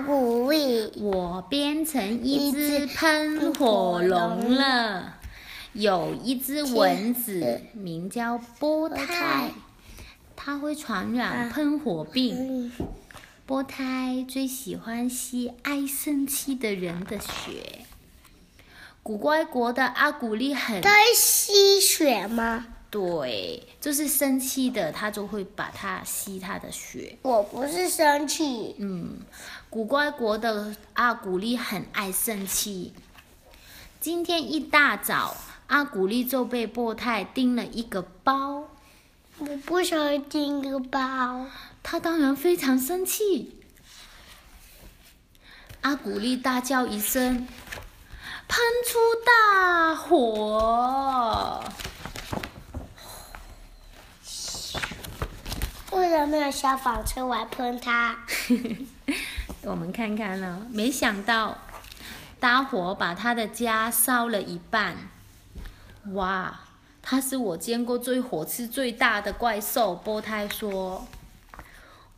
我变成一只喷火龙了。有一只蚊子名叫波泰，它会传染喷火病。波泰最喜欢吸爱生气的人的血。古怪国的阿古丽很在吸血吗？对，就是生气的，他就会把它吸他的血。我不是生气。嗯，古怪国的阿古丽很爱生气。今天一大早，阿古丽就被波泰叮了一个包。我不想叮个包。他当然非常生气。阿古丽大叫一声，喷出大火。为什么没有消防车来喷他？我们看看呢，没想到大火把他的家烧了一半。哇，他是我见过最火气最大的怪兽。波泰说：“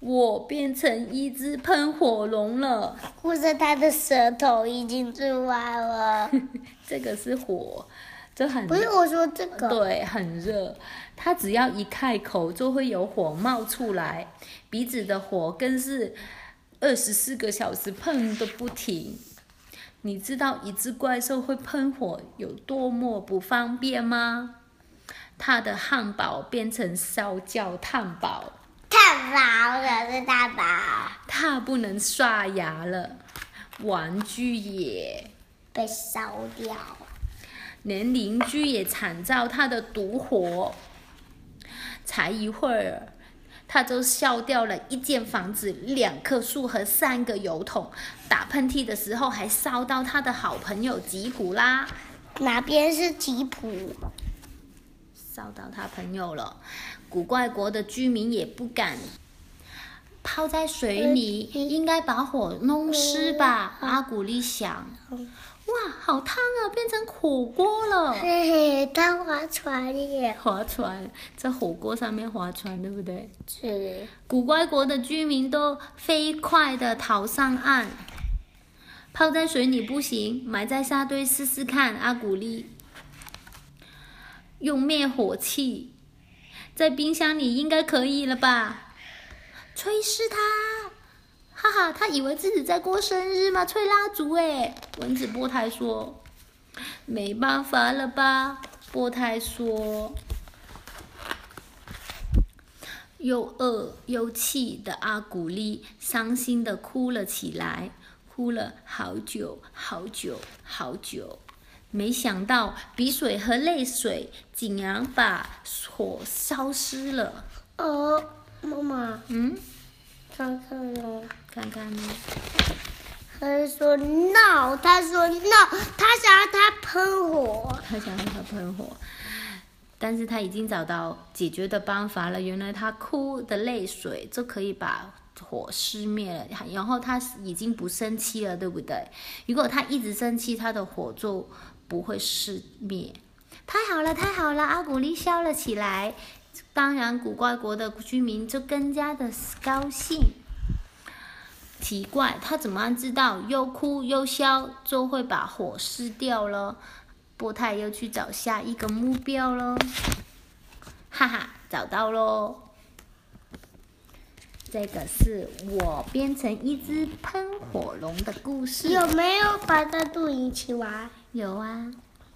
我变成一只喷火龙了。”或者他的舌头已经最歪了。这个是火。这很不是我说这个，对，很热。它只要一开口，就会有火冒出来，鼻子的火更是二十四个小时喷个不停。你知道一只怪兽会喷火有多么不方便吗？它的汉堡变成烧焦炭堡，炭堡可是炭堡。它不能刷牙了，玩具也被烧掉。连邻居也惨遭他的毒火。才一会儿，他就烧掉了一间房子、两棵树和三个油桶。打喷嚏的时候，还烧到他的好朋友吉普啦。哪边是吉普？烧到他朋友了。古怪国的居民也不敢泡在水里，应该把火弄湿吧？阿古丽想。哇，好烫啊！变成火锅了。嘿嘿，他划船耶！划船在火锅上面划船，对不对？是。古怪国的居民都飞快的逃上岸。泡在水里不行，埋在沙堆试试看。阿古丽用灭火器，在冰箱里应该可以了吧？吹湿它。哈哈，他以为自己在过生日吗？吹蜡烛哎！蚊子波太说：“没办法了吧？”波太说：“又饿又气的阿古丽伤心的哭了起来，哭了好久好久好久。没想到鼻水和泪水竟然把火烧湿了。哦，妈妈，嗯。看看呢，看看呢。他说 no，他说 no，他想要他喷火，他想要他喷火，但是他已经找到解决的办法了。原来他哭的泪水就可以把火熄灭了，然后他已经不生气了，对不对？如果他一直生气，他的火就不会熄灭。太好了，太好了！阿古丽笑了起来。当然，古怪国的居民就更加的高兴。奇怪，他怎么知道又哭又笑就会把火熄掉了？波太又去找下一个目标了。哈哈，找到喽！这个是我变成一只喷火龙的故事。有没有把它录一起玩？有啊。